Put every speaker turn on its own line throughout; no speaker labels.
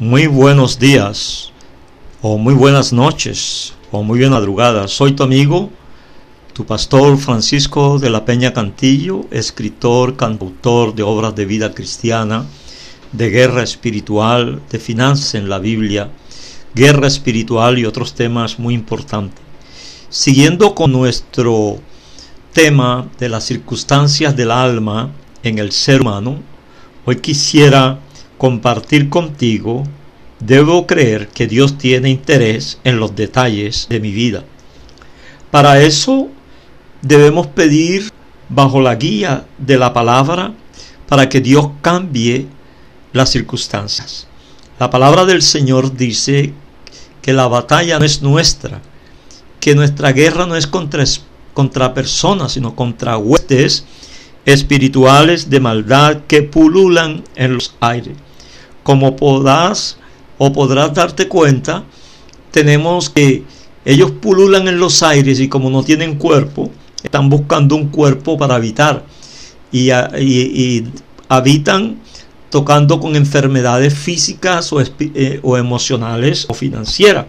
Muy buenos días, o muy buenas noches, o muy bien madrugada. Soy tu amigo, tu pastor Francisco de la Peña Cantillo, escritor, cantautor de obras de vida cristiana, de guerra espiritual, de finanzas en la Biblia, guerra espiritual y otros temas muy importantes. Siguiendo con nuestro tema de las circunstancias del alma en el ser humano, hoy quisiera compartir contigo, debo creer que Dios tiene interés en los detalles de mi vida. Para eso debemos pedir bajo la guía de la palabra para que Dios cambie las circunstancias. La palabra del Señor dice que la batalla no es nuestra, que nuestra guerra no es contra, contra personas, sino contra huestes espirituales de maldad que pululan en los aires como podás o podrás darte cuenta, tenemos que ellos pululan en los aires y como no tienen cuerpo, están buscando un cuerpo para habitar y, habitan tocando con enfermedades físicas o, eh, emocionales o financieras.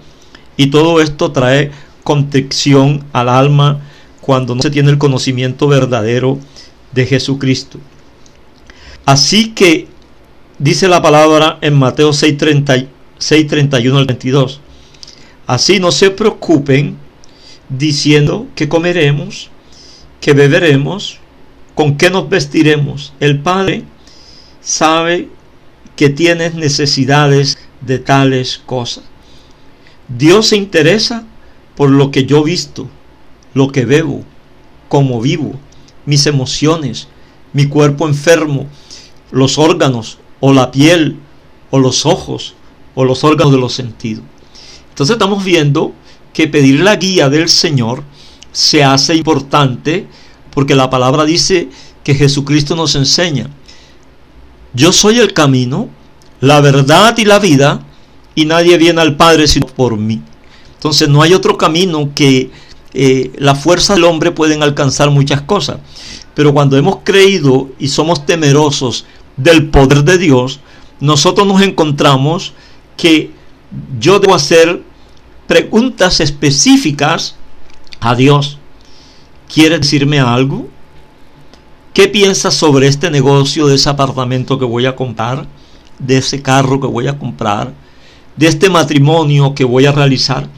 Y todo esto trae constricción al alma cuando no se tiene el conocimiento verdadero de Jesucristo. Así que dice la palabra en Mateo 6, 31 al 22. Así no se preocupen diciendo que comeremos, que beberemos, con qué nos vestiremos. El Padre sabe que tienes necesidades de tales cosas. Dios se interesa por lo que yo visto, lo que bebo, cómo vivo, mis emociones, mi cuerpo enfermo, los órganos, o la piel, o los ojos, o los órganos de los sentidos. Entonces estamos viendo que pedir la guía del Señor se hace importante porque la palabra dice que Jesucristo nos enseña. Yo soy el camino, la verdad y la vida, y nadie viene al Padre sino por mí. Entonces no hay otro camino que eh, la fuerza del hombre pueden alcanzar muchas cosas. Pero cuando hemos creído y somos temerosos del poder de Dios, nosotros nos encontramos que yo debo hacer preguntas específicas a Dios. ¿Quiere decirme algo? ¿Qué piensas sobre este negocio, de ese apartamento que voy a comprar, de ese carro que voy a comprar, de este matrimonio que voy a realizar?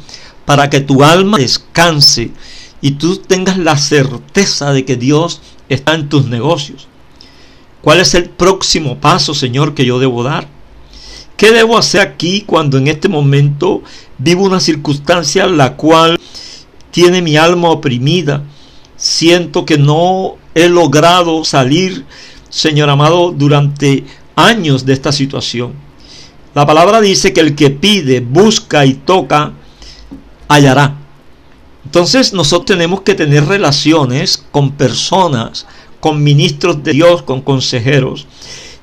Para que tu alma descanse y tú tengas la certeza de que Dios está en tus negocios. ¿Cuál es el próximo paso, Señor, que yo debo dar? ¿Qué debo hacer aquí cuando en este momento vivo una circunstancia la cual tiene mi alma oprimida? Siento que no he logrado salir, Señor amado, durante años de esta situación. La palabra dice que el que pide, busca y toca, hallará. Entonces nosotros tenemos que tener relaciones con personas con ministros de Dios, con consejeros,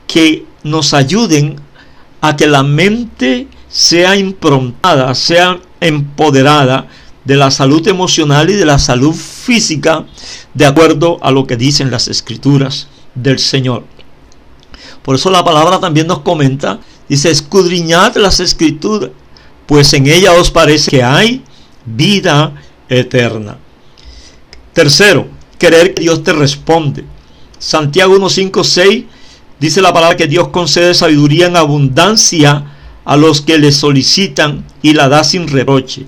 que nos ayuden a que la mente sea improntada, sea empoderada de la salud emocional y de la salud física, de acuerdo a lo que dicen las escrituras del Señor. Por eso la palabra también nos comenta, dice, escudriñad las escrituras, pues en ella os parece que hay vida eterna. Tercero, creer que Dios te responde. Santiago 1.5.6 dice la palabra que Dios concede sabiduría en abundancia a los que le solicitan y la da sin reproche.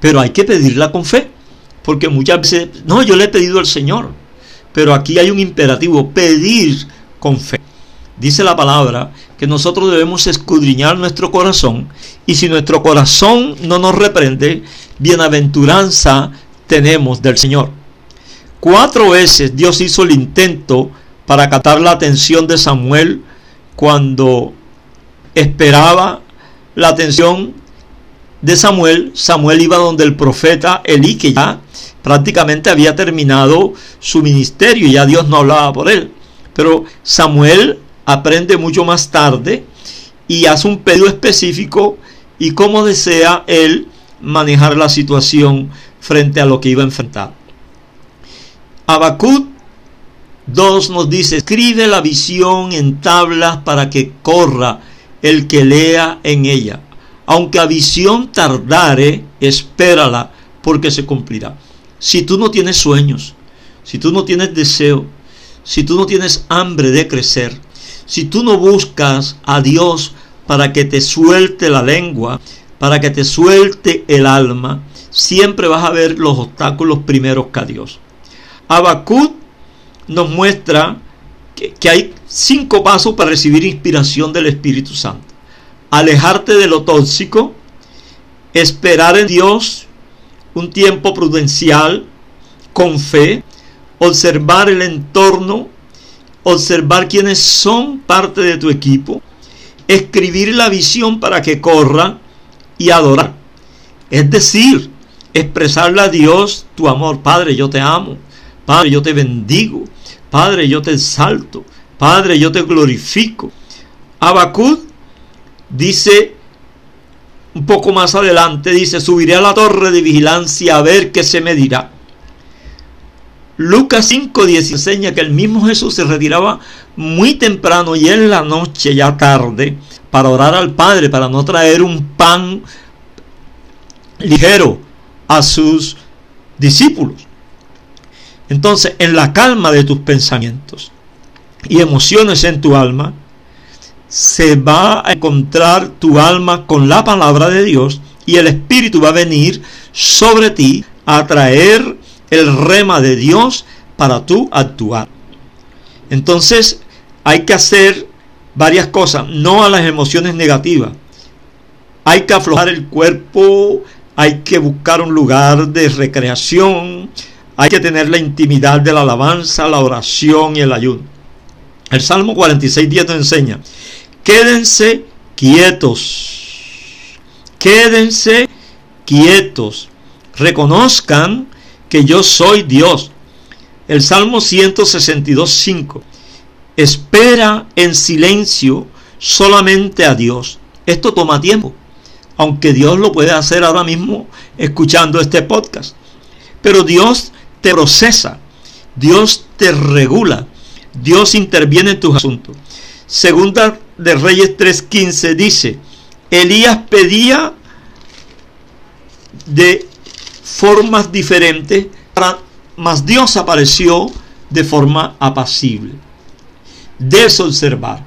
Pero hay que pedirla con fe, porque muchas veces, no, yo le he pedido al Señor, pero aquí hay un imperativo, pedir con fe. Dice la palabra que nosotros debemos escudriñar nuestro corazón y si nuestro corazón no nos reprende, bienaventuranza tenemos del Señor. Cuatro veces Dios hizo el intento para captar la atención de Samuel cuando esperaba la atención de Samuel. Samuel iba donde el profeta Elí, que ya prácticamente había terminado su ministerio y ya Dios no hablaba por él. Pero Samuel aprende mucho más tarde y hace un pedido específico y cómo desea él manejar la situación frente a lo que iba a enfrentar. Habacuc 2 nos dice, escribe la visión en tablas para que corra el que lea en ella. Aunque a visión tardare, espérala, porque se cumplirá. Si tú no tienes sueños, si tú no tienes deseo, si tú no tienes hambre de crecer, si tú no buscas a Dios para que te suelte la lengua, para que te suelte el alma, siempre vas a ver los obstáculos primeros que a Dios. Habacuc nos muestra que, que hay cinco pasos para recibir inspiración del Espíritu Santo. Alejarte de lo tóxico, esperar en Dios un tiempo prudencial, con fe, observar el entorno, observar quiénes son parte de tu equipo, escribir la visión para que corra y adorar. Es decir, expresarle a Dios tu amor. Padre, yo te amo. Padre, yo te bendigo. Padre, yo te exalto. Padre, yo te glorifico. Abacud dice un poco más adelante, dice, subiré a la torre de vigilancia a ver qué se me dirá. Lucas 5.10 enseña que el mismo Jesús se retiraba muy temprano y en la noche, ya tarde, para orar al Padre, para no traer un pan ligero a sus discípulos. Entonces, en la calma de tus pensamientos y emociones en tu alma, se va a encontrar tu alma con la palabra de Dios y el Espíritu va a venir sobre ti a traer el rema de Dios para tú actuar. Entonces hay que hacer varias cosas, no a las emociones negativas. Hay que aflojar el cuerpo, hay que buscar un lugar de recreación, hay que tener la intimidad de la alabanza, la oración y el ayuno. El Salmo 46, 10 nos enseña, quédense quietos, quédense quietos, reconozcan que yo soy Dios. El Salmo 162, 5. Espera en silencio solamente a Dios. Esto toma tiempo, aunque Dios lo puede hacer ahora mismo escuchando este podcast. Pero Dios te procesa, Dios te regula, Dios interviene en tus asuntos. Segunda de Reyes 3:15 dice, Elías pedía de formas diferentes, mas Dios apareció de forma apacible. Debes observar,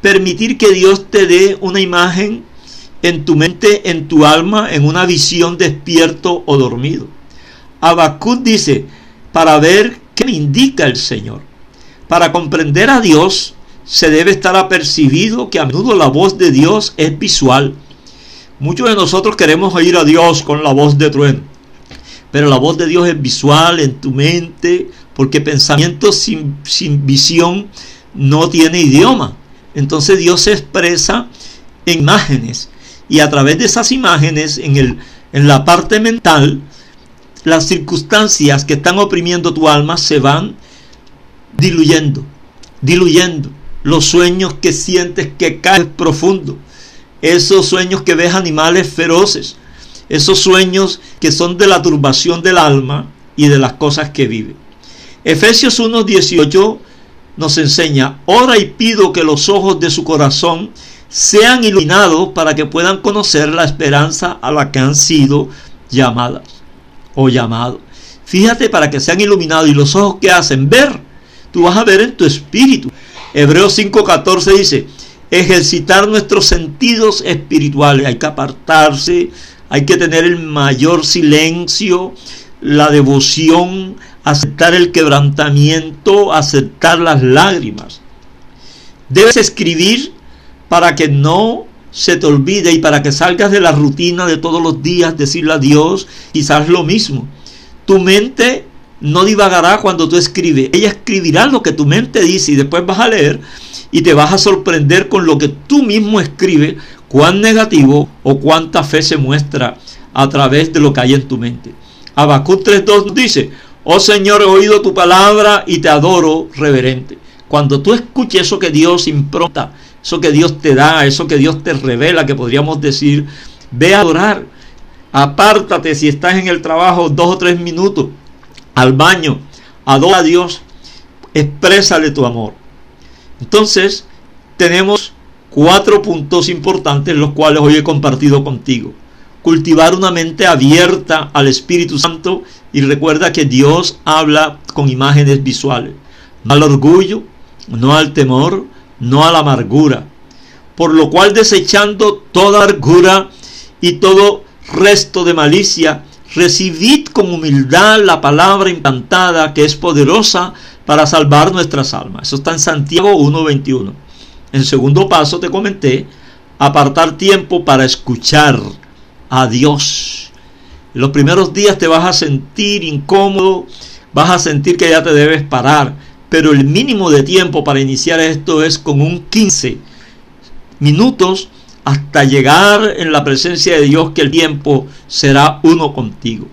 permitir que Dios te dé una imagen en tu mente, en tu alma, en una visión despierto o dormido. Habacuc dice, para ver qué me indica el Señor. Para comprender a Dios se debe estar apercibido que a menudo la voz de Dios es visual. Muchos de nosotros queremos oír a Dios con la voz de trueno pero la voz de Dios es visual en tu mente, porque pensamiento sin, sin visión no tiene idioma. Entonces Dios se expresa en imágenes y a través de esas imágenes en, el, en la parte mental, las circunstancias que están oprimiendo tu alma se van diluyendo, diluyendo. Los sueños que sientes que caes profundo, esos sueños que ves animales feroces, esos sueños que son de la turbación del alma y de las cosas que vive. Efesios 1.18 nos enseña, ora y pido que los ojos de su corazón sean iluminados para que puedan conocer la esperanza a la que han sido llamadas o llamados. Fíjate para que sean iluminados y los ojos que hacen ver, tú vas a ver en tu espíritu. Hebreos 5.14 dice, ejercitar nuestros sentidos espirituales, hay que apartarse hay que tener el mayor silencio, la devoción, aceptar el quebrantamiento, aceptar las lágrimas. Debes escribir para que no se te olvide y para que salgas de la rutina de todos los días, decirle a Dios, quizás lo mismo. Tu mente no divagará cuando tú escribes. Ella escribirá lo que tu mente dice y después vas a leer y te vas a sorprender con lo que tú mismo escribes cuán negativo o cuánta fe se muestra a través de lo que hay en tu mente. Habacuc 3.2 dice, oh Señor, he oído tu palabra y te adoro reverente. Cuando tú escuches eso que Dios impronta, eso que Dios te da, eso que Dios te revela, que podríamos decir, ve a adorar. Apártate si estás en el trabajo dos o tres minutos al baño, adora a Dios, exprésale tu amor. Entonces, tenemos cuatro puntos importantes los cuales hoy he compartido contigo. Cultivar una mente abierta al Espíritu Santo y recuerda que Dios habla con imágenes visuales. No al orgullo, no al temor, no a la amargura. Por lo cual desechando toda amargura y todo resto de malicia, recibid con humildad la palabra implantada que es poderosa para salvar nuestras almas. Eso está en Santiago 1.21. En segundo paso te comenté, apartar tiempo para escuchar a Dios. En los primeros días te vas a sentir incómodo, vas a sentir que ya te debes parar, pero el mínimo de tiempo para iniciar esto es con un 15 minutos hasta llegar en la presencia de Dios que el tiempo será uno contigo.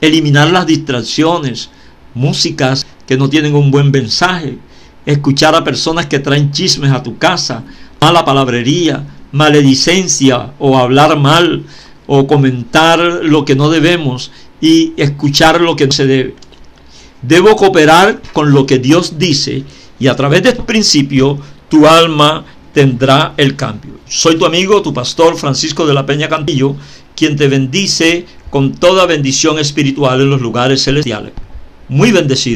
Eliminar las distracciones, músicas que no tienen un buen mensaje, escuchar a personas que traen chismes a tu casa, mala palabrería, maledicencia o hablar mal o comentar lo que no debemos y escuchar lo que no se debe. Debo cooperar con lo que Dios dice y a través de este principio tu alma tendrá el cambio. Soy tu amigo, tu pastor Francisco de la Peña Cantillo, quien te bendice con toda bendición espiritual en los lugares celestiales. Muy bendecido.